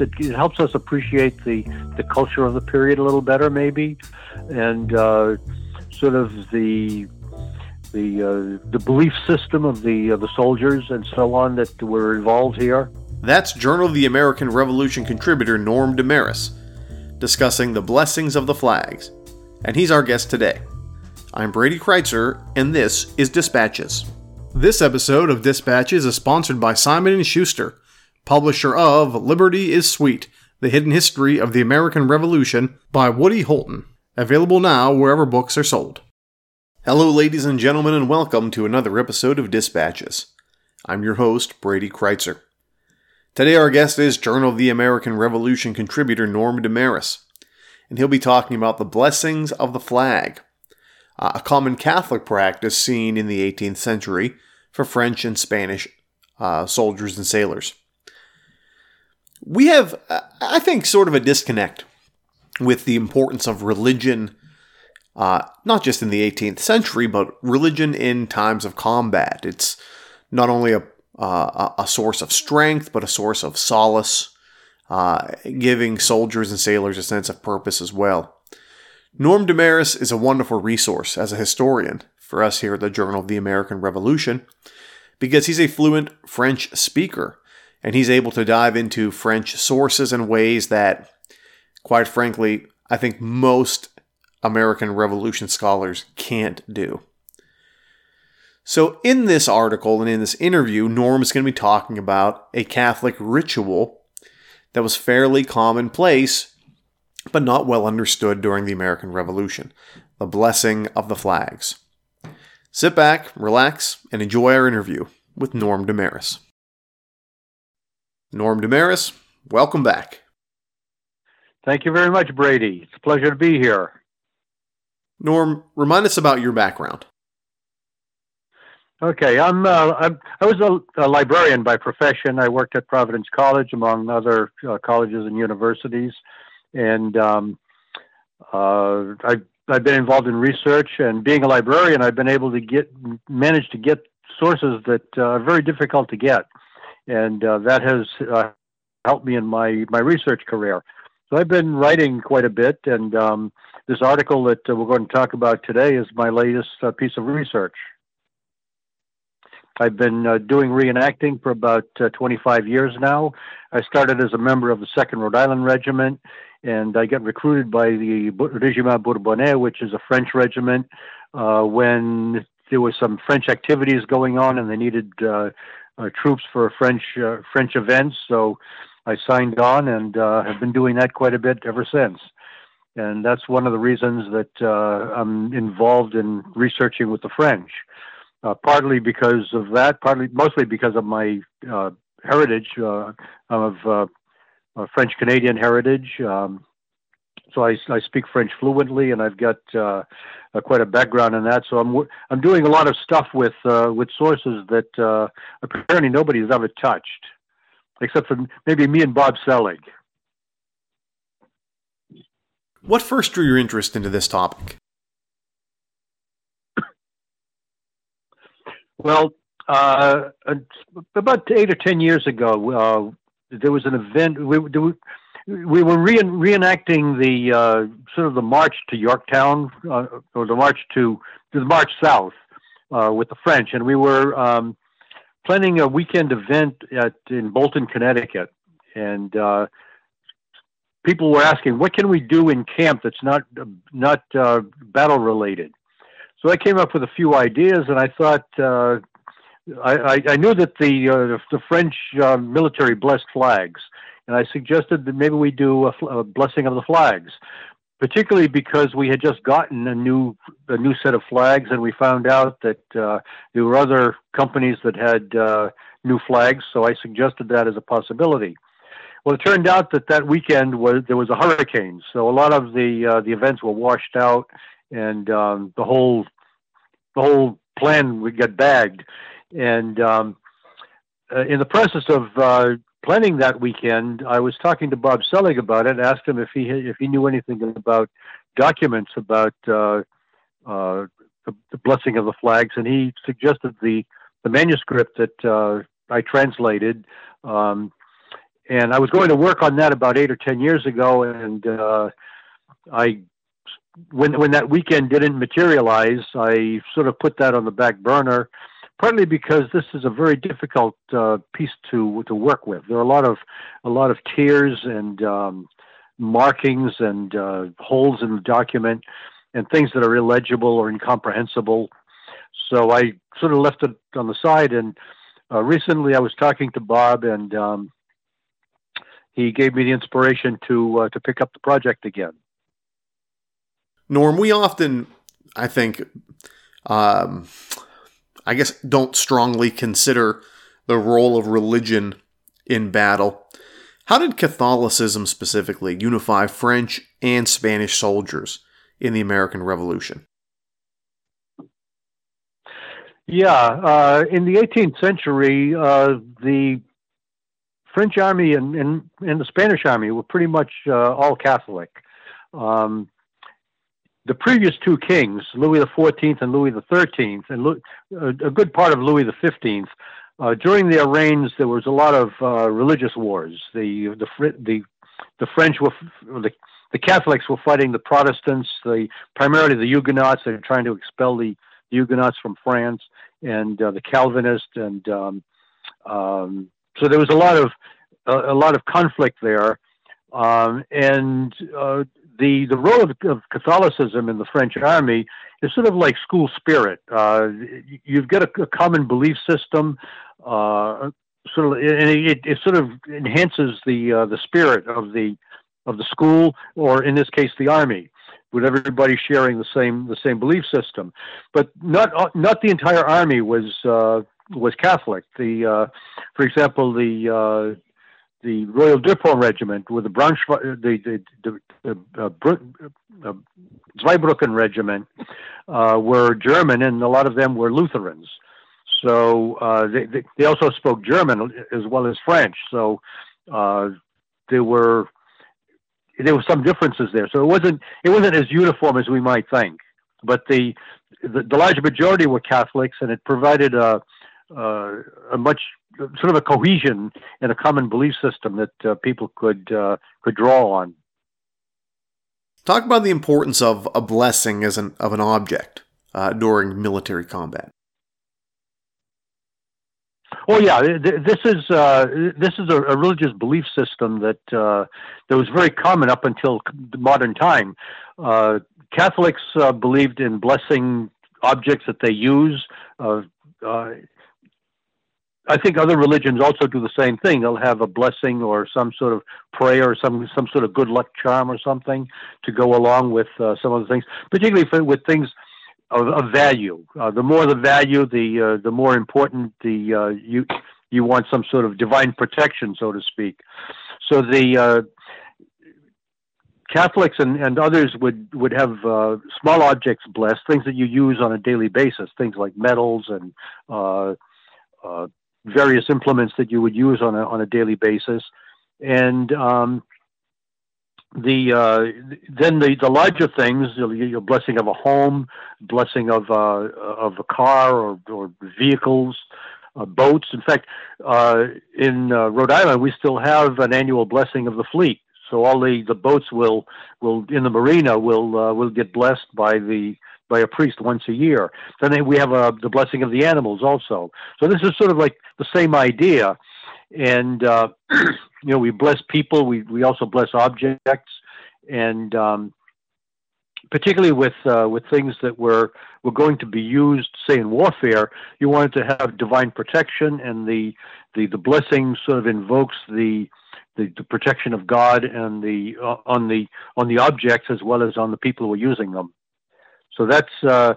It, it helps us appreciate the, the culture of the period a little better, maybe, and uh, sort of the the uh, the belief system of the the soldiers and so on that were involved here. That's Journal of the American Revolution contributor Norm Desmarais discussing the blessings of the flags, and he's our guest today. I'm Brady Crytzer, and this is Dispatches. This episode of Dispatches is sponsored by Simon & Schuster, publisher of Liberty is Sweet The Hidden History of the American Revolution by Woody Holton. Available now wherever books are sold. Hello, ladies and gentlemen, and welcome to another episode of Dispatches. I'm your host, Brady Crytzer. Today, our guest is Journal of the American Revolution contributor Norm Desmarais, and he'll be talking about the blessings of the flag, a common Catholic practice seen in the 18th century for French and Spanish uh, soldiers and sailors we have, I think, sort of a disconnect with the importance of religion, uh, not just in the 18th century, but religion in times of combat. It's not only a, uh, a source of strength, but a source of solace, uh, giving soldiers and sailors a sense of purpose as well. Norm Desmarais is a wonderful resource as a historian for us here at the Journal of the American Revolution because he's a fluent French speaker and he's able to dive into French sources in ways that, quite frankly, I think most American Revolution scholars can't do. So, in this article and in this interview, Norm is going to be talking about a Catholic ritual that was fairly commonplace, but not well understood during the American Revolution the blessing of the flags. Sit back, relax, and enjoy our interview with Norm Desmarais. Norm Desmarais, welcome back. Thank you very much, Brady. It's a pleasure to be here. Norm, remind us about your background. Okay, I'm, uh, I'm i was a, a, librarian by profession. I worked at Providence College, among other uh, colleges and universities, and um, uh, I've, I've been involved in research. And being a librarian, I've been able to get manage to get sources that uh, are very difficult to get and uh, that has uh, helped me in my my research career. So I've been writing quite a bit, and um, this article that uh, we're going to talk about today is my latest uh, piece of research. I've been uh, doing reenacting for about uh, 25 years now. I started as a member of the 2nd Rhode Island Regiment, and I got recruited by the Regiment Bourbonnais, which is a French regiment, when there was some French activities going on and they needed uh, Uh, troops for French uh, French events. So I signed on and uh, have been doing that quite a bit ever since. And that's one of the reasons that uh, I'm involved in researching with the French. Uh, partly because of that, partly mostly because of my heritage of French Canadian heritage. Um, so I, I speak French fluently, and I've got uh, uh, quite a background in that. So I'm I'm doing a lot of stuff with uh, with sources that uh, apparently nobody's ever touched, except for maybe me and Bob Selig. What first drew your interest into this topic? Well, uh, about eight or ten years ago, uh, there was an event. We, we were re- reenacting the uh, sort of the march to Yorktown uh, or the march to, the march south uh, with the French, and we were um, planning a weekend event at in Bolton, Connecticut, and uh, people were asking, "What can we do in camp that's not not uh, battle related?" So I came up with a few ideas, and I thought. Uh, I, I, knew that the the French military blessed flags, and I suggested that maybe we do a, a, blessing of the flags, particularly because we had just gotten a new a new set of flags, and we found out that uh, there were other companies that had uh, new flags. So I suggested that as a possibility. well, it turned out that that weekend was there was a hurricane, so a lot of the uh, the events were washed out, and um, the whole the whole plan would get bagged. And um, uh, in the process of uh, planning that weekend, I was talking to Bob Selig about it. Asked him if he if he knew anything about documents about uh, uh, the, the, blessing of the flags, and he suggested the the manuscript that uh, I translated. Um, and I was going to work on that about eight or ten years ago, and uh, I, when when that weekend didn't materialize, I sort of put that on the back burner, partly because this is a very difficult uh, piece to to work with. There are a lot of a lot of tears and um, markings and uh, holes in the document, and things that are illegible or incomprehensible. So I sort of left it on the side. And uh, recently, I was talking to Bob, and um, he gave me the inspiration to uh, to pick up the project again. Norm, we often, I think, um, I guess, don't strongly consider the role of religion in battle. How did Catholicism specifically unify French and Spanish soldiers in the American Revolution? Yeah, uh, in the 18th century, uh, the French army and, and, and the Spanish army were pretty much uh, all Catholic. Um, the previous two kings, Louis XIV and Louis XIII, and a good part of Louis XV, uh, during their reigns, there was a lot of uh, religious wars. The the the the French were the the Catholics were fighting the Protestants, the primarily the Huguenots. They were trying to expel the Huguenots from France, and uh, the Calvinists, and um, um, so there was a lot of a, a lot of conflict there, um, and uh, the the role of, of, Catholicism in the French army is sort of like school spirit. Uh, you've got a, a, common belief system, uh, sort of, and it, it, sort of enhances the uh, the spirit of the of the school, or in this case, the army, with everybody sharing the same the same belief system. But not not the entire army was uh, was Catholic. The, uh, for example, the uh, the Royal Deux-Ponts Regiment with the Braunschweig, the the, the, the uh, uh, Zweibrücken Regiment uh, were German, and a lot of them were Lutherans. So uh, they, they, they also spoke German as well as French. So uh, there were there were some differences there. So it wasn't it wasn't as uniform as we might think. But the the, the large majority were Catholics, and it provided a uh, a much sort of a cohesion and a common belief system that uh, people could uh, could draw on. Talk about the importance of a blessing as an of an object uh, during military combat. Well, yeah, this is uh, this is a, religious belief system that uh, that was very common up until modern time. Catholics believed in blessing objects that they use. Uh, uh, I think other religions also do the same thing. They'll have a blessing or some sort of prayer or some some sort of good luck charm or something to go along with uh, some of the things, particularly for, with things of, of value. Uh, the more the value, the uh, the more important the uh, you you want some sort of divine protection, so to speak. So the uh, Catholics and, and others would would have uh, small objects blessed, things that you use on a daily basis, things like medals and uh, uh, various implements that you would use on a on a daily basis, and um, the uh, then the, the larger things, your blessing of a home, blessing of uh, of a car or, or vehicles, uh, boats. In fact, uh, in uh, Rhode Island, we still have an annual blessing of the fleet. So all the, the boats will will in the marina will uh, will get blessed by the by a priest once a year. Then we have uh, the blessing of the animals also. So this is sort of like the same idea. And, uh, you know, we bless people, we, we also bless objects. And um, particularly with, uh, with things that were, were going to be used, say, in warfare, you wanted to have divine protection, and the, the, the blessing sort of invokes the, the, the protection of God and the uh, on the on the objects as well as on the people who are using them. So that's uh,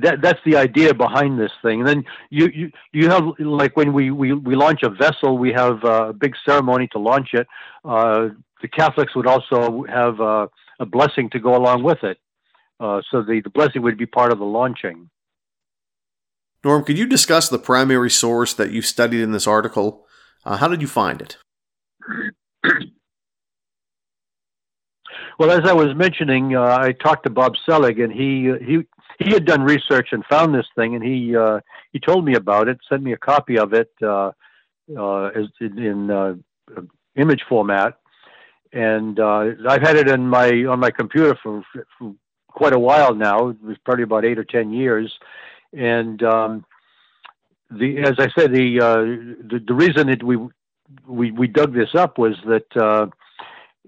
that that's the idea behind this thing. And then you you, you have like when we, we, we launch a vessel, we have a big ceremony to launch it. Uh, the Catholics would also have uh, a blessing to go along with it. Uh, so the, the blessing would be part of the launching. Norm, could you discuss the primary source that you studied in this article? Uh, how did you find it? Well, as I was mentioning, uh, I talked to Bob Selig, and he he he had done research and found this thing, and he uh, he told me about it, sent me a copy of it uh, uh, as in uh, image format, and uh, I've had it in my on my computer for, for quite a while now. It was probably about eight or ten years, and um, the as I said, the uh, the, the reason that we we we dug this up was that uh,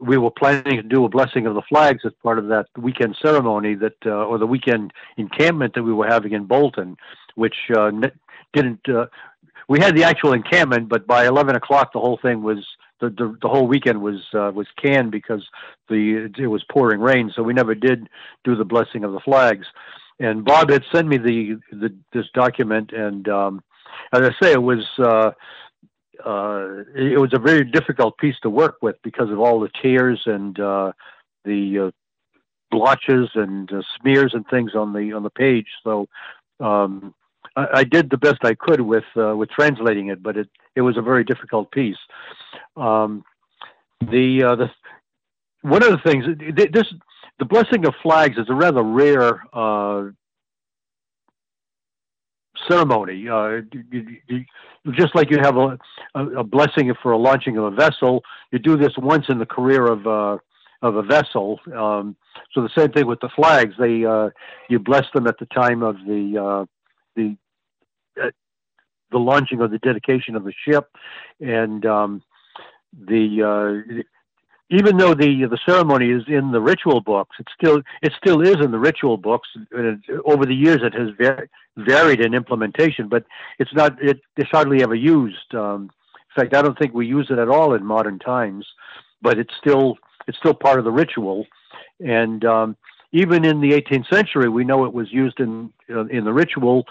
we were planning to do a blessing of the flags as part of that weekend ceremony that, uh, or the weekend encampment that we were having in Bolton, which uh, didn't. Uh, we had the actual encampment, but by eleven o'clock, the whole thing was the the, the whole weekend was uh, was canned because the it was pouring rain, so we never did do the blessing of the flags. And Bob had sent me the, the this document, and um, as I say, it was. Uh, it was a very difficult piece to work with because of all the tears and uh, the uh, blotches and uh, smears and things on the on the page. So um, I, I, did the best I could with uh, with translating it, but it it was a very difficult piece. Um, the the one of the things this the blessing of flags is a rather rare ceremony. Uh, you, you, just like you have a, a, blessing for a launching of a vessel, you do this once in the career of uh, of a vessel. Um, so the same thing with the flags. They uh, you bless them at the time of the uh, the uh, the launching or the dedication of the ship, and um, the uh, even though the the ceremony is in the ritual books, it still it still is in the ritual books. over the years, it has var- varied in implementation, but it's not it, it's hardly ever used. Um, in fact, I don't think we use it at all in modern times. But it's still it's still part of the ritual, and um, even in the 18th century, we know it was used in uh, in the ritual,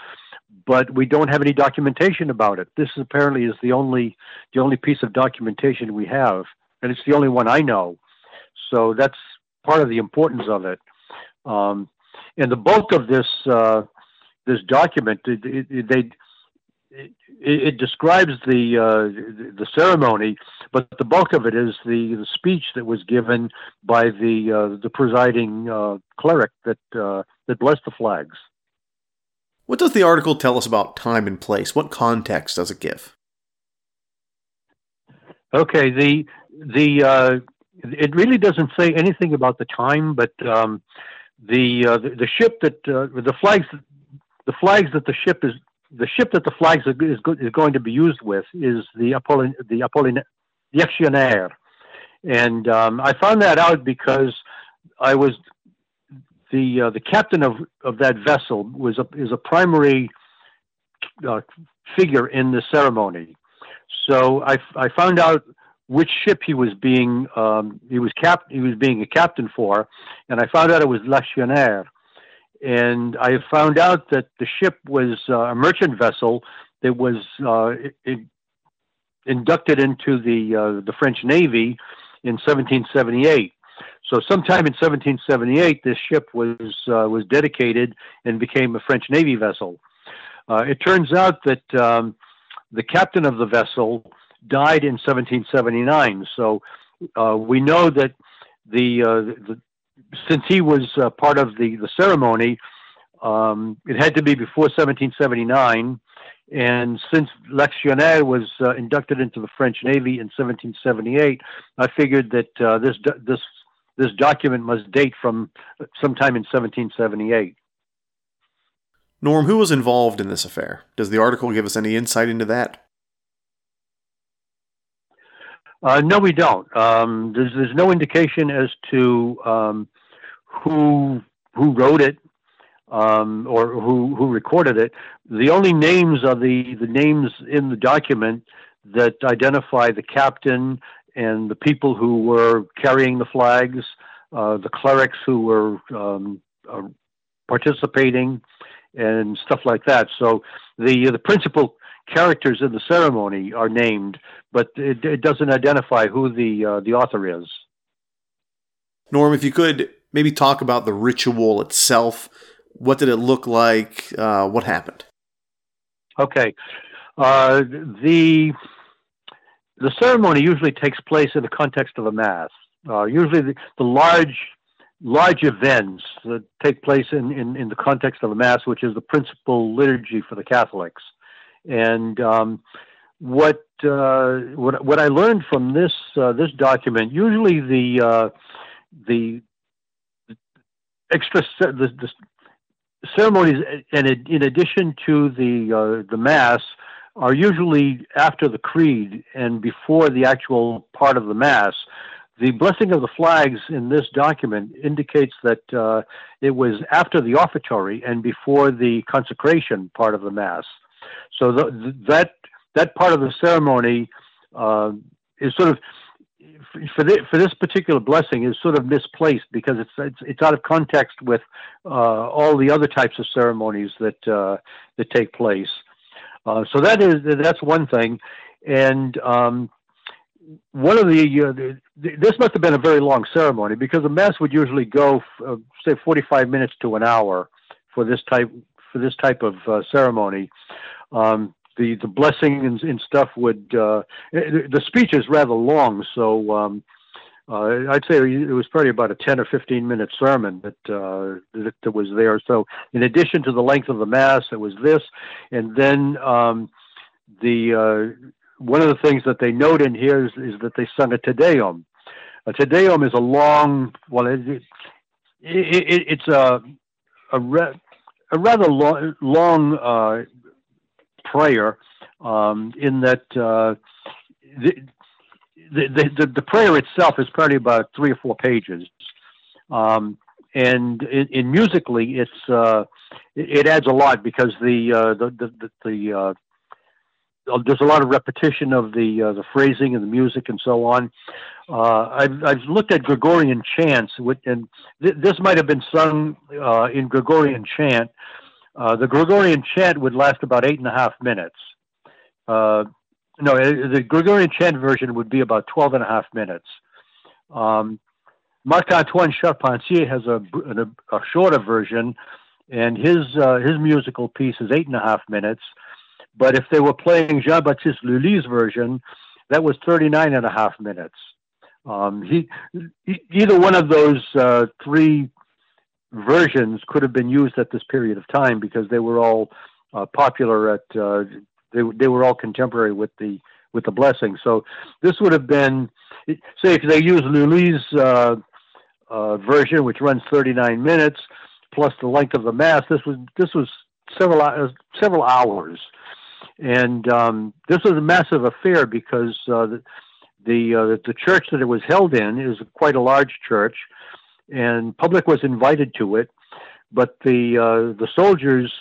but we don't have any documentation about it. This apparently is the only the only piece of documentation we have and it's the only one I know. So that's part of the importance of it. Um, and the bulk of this uh, this document, it, it, they it, it, describes the uh, the ceremony, but the bulk of it is the, the speech that was given by the uh, the presiding uh, cleric that uh, that blessed the flags. What does the article tell us about time and place? What context does it give? Okay, the the uh, it really doesn't say anything about the time, but um, the, uh, the, the ship that uh, the flags the flags that the ship is the ship that the flags is, is going to be used with is the Apollin the Apollin the Actionnaire, and um, I found that out because I was the uh, the captain of, of that vessel was a is a primary uh, figure in the ceremony. So I, I found out which ship he was being um, he was cap he was being a captain for, and I found out it was L'Actionnaire, and I found out that the ship was uh, a merchant vessel that was uh, inducted into the uh, the French Navy in 1778. So sometime in 1778, this ship was uh, was dedicated and became a French Navy vessel. Uh, it turns out that um, the captain of the vessel died in 1779. So uh, we know that the, uh, the since he was uh, part of the the ceremony, um, it had to be before 1779. And since L'Actionnaire was uh, inducted into the French Navy in 1778, I figured that uh, this this this document must date from sometime in 1778. Norm, who was involved in this affair? Does the article give us any insight into that? Uh, no, we don't. Um, there's there's no indication as to um, who who wrote it um, or who who recorded it. The only names are the the names in the document that identify the captain and the people who were carrying the flags, uh, the clerics who were um, uh, participating and stuff like that. So the the principal characters in the ceremony are named, but it, it doesn't identify who the uh, the author is. Norm, if you could maybe talk about the ritual itself. What did it look like? Uh, what happened? Okay, uh, the the ceremony usually takes place in the context of a mass. Uh, usually, the, the large large events that take place in, in, in, the context of a mass, which is the principal liturgy for the Catholics. And um, what uh, what what I learned from this uh, this document, usually the uh, the extra the, the ceremonies, and in addition to the uh, the mass, are usually after the creed and before the actual part of the mass. The blessing of the flags in this document indicates that uh, it was after the offertory and before the consecration part of the mass. So the, that that part of the ceremony uh, is sort of for the, for this particular blessing is sort of misplaced because it's it's, it's out of context with uh, all the other types of ceremonies that uh, that take place. Uh, so that is that's one thing, and um, one of the, uh, the, this must have been a very long ceremony because the mass would usually go uh, say 45 minutes to an hour for this type for this type of uh, ceremony. Um, the the blessing and, and stuff would uh, the speech is rather long, so um, uh, I'd say it was probably about a ten or fifteen minute sermon that, uh, that, that was there. So in addition to the length of the mass, it was this, and then um, the uh, one of the things that they note in here is, is that they sung a Te Deum. A Te Deum is a long, well, it, it, it, it's a a, re, a rather long, long uh, prayer um, in that uh, the, the, the, the, prayer itself is probably about three or four pages. Um, and in, in, musically, it's uh, it, adds a lot because the uh, the the, the uh, there's a lot of repetition of the uh, the phrasing and the music and so on. Uh, I've I've looked at Gregorian chants, and th- this might have been sung uh, in Gregorian chant, uh, the Gregorian chant would last about eight and a half minutes. Uh, no, the Gregorian chant version would be about 12 and a half minutes. Um, Marc Antoine Charpentier has a, a, a, shorter version, and his uh, his musical piece is eight and a half minutes. But if they were playing Jean Baptiste Lully's version, that was 39 and a half minutes. Um, he, he, either one of those uh, three versions could have been used at this period of time because they were all uh, popular at uh, they they were all contemporary with the with the blessing. So this would have been say if they use Lully's uh, uh, version, which runs 39 minutes, plus the length of the mass. This was this was several uh, several hours, and um, this was a massive affair because uh, the the, uh, the church that it was held in is quite a large church and public was invited to it, but the uh, the soldiers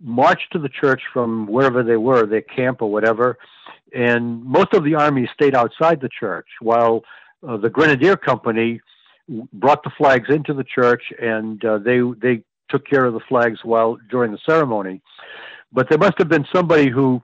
marched to the church from wherever they were, their camp or whatever, and most of the army stayed outside the church while uh, the Grenadier Company brought the flags into the church and uh, they they took care of the flags while during the ceremony. But there must have been somebody who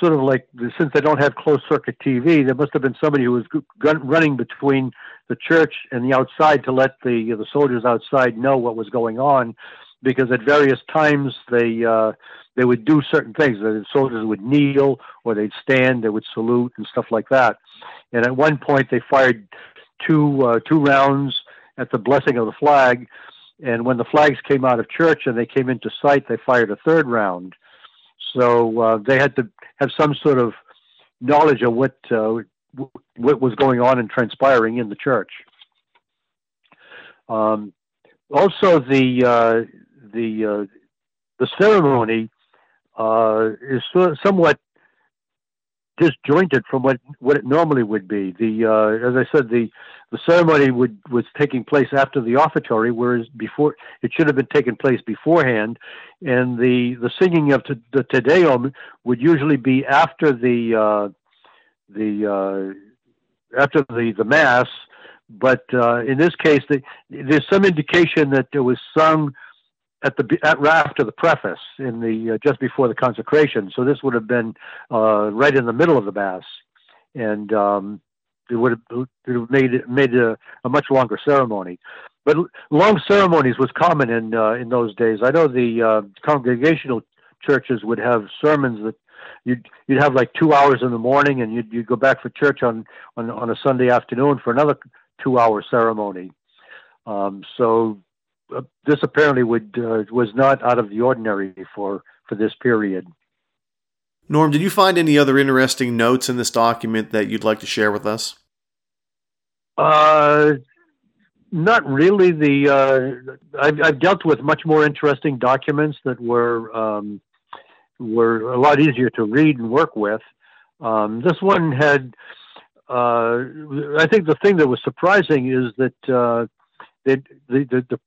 sort of like since they don't have closed circuit TV, there must have been somebody who was running between the church and the outside to let the the soldiers outside know what was going on, because at various times they uh, they would do certain things. The soldiers would kneel or they'd stand, they would salute and stuff like that. And at one point, they fired two uh, two rounds at the blessing of the flag. And when the flags came out of church and they came into sight, they fired a third round. So uh, they had to have some sort of knowledge of what uh, what was going on and transpiring in the church. Um, also, the uh, the uh, the ceremony uh, is somewhat disjointed from what, what it normally would be. The uh, as I said, the the ceremony would was taking place after the offertory, whereas before it should have been taking place beforehand, and the the singing of te, the Te Deum would usually be after the uh, the uh, after the the mass. But uh, in this case, the, there's some indication that it was sung at the at after the preface in the uh, just before the consecration. So this would have been uh, right in the middle of the mass, and um, it would have, it would have made made a, a, much longer ceremony. But long ceremonies was common in uh, in those days. I know the uh, congregational churches would have sermons that you'd you'd have like two hours in the morning, and you'd you'd go back for church on on on a Sunday afternoon for another two hour ceremony. Um, so this apparently would uh, was not out of the ordinary for for this period. Norm, did you find any other interesting notes in this document that you'd like to share with us? Uh, not really. The uh, I've, I've, dealt with much more interesting documents that were um, were a lot easier to read and work with. Um, this one had. Uh, I think the thing that was surprising is that uh, the, the, the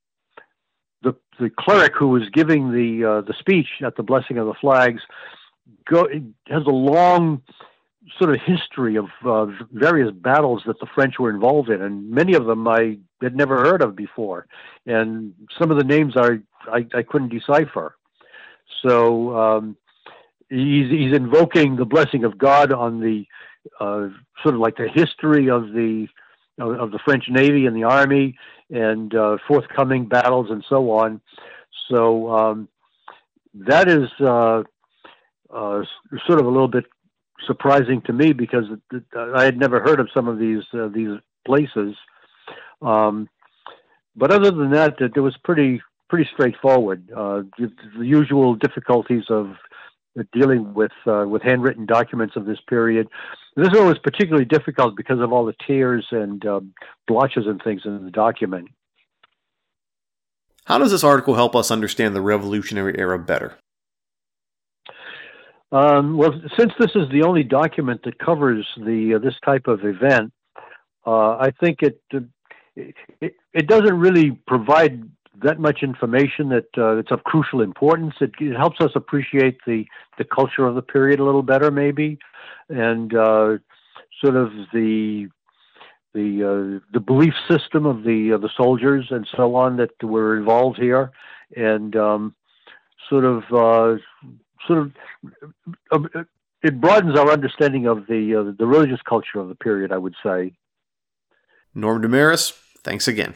the the cleric who was giving the uh, the speech at the blessing of the flags go has a long sort of history of uh, various battles that the French were involved in, and many of them I had never heard of before, and some of the names I I, I couldn't decipher. So um, he's he's invoking the blessing of God on the uh, sort of like the history of the of the French Navy and the Army and uh, forthcoming battles and so on. So um, that is uh, uh, sort of a little bit surprising to me because I had never heard of some of these uh, these places. Um, but other than that, it, was pretty pretty straightforward. Uh, the, usual difficulties of dealing with uh, with handwritten documents of this period. This one was particularly difficult because of all the tears and um, blotches and things in the document. How does this article help us understand the Revolutionary Era better? Um, well, since this is the only document that covers the uh, this type of event, uh, I think it, it it doesn't really provide that much information that uh, it's of crucial importance. It, it, helps us appreciate the the culture of the period a little better, maybe, and uh, sort of the the uh, the belief system of the uh, the soldiers and so on that were involved here, and um, sort of uh, sort of uh, it broadens our understanding of the the religious culture of the period. I would say. Norm Desmarais, thanks again.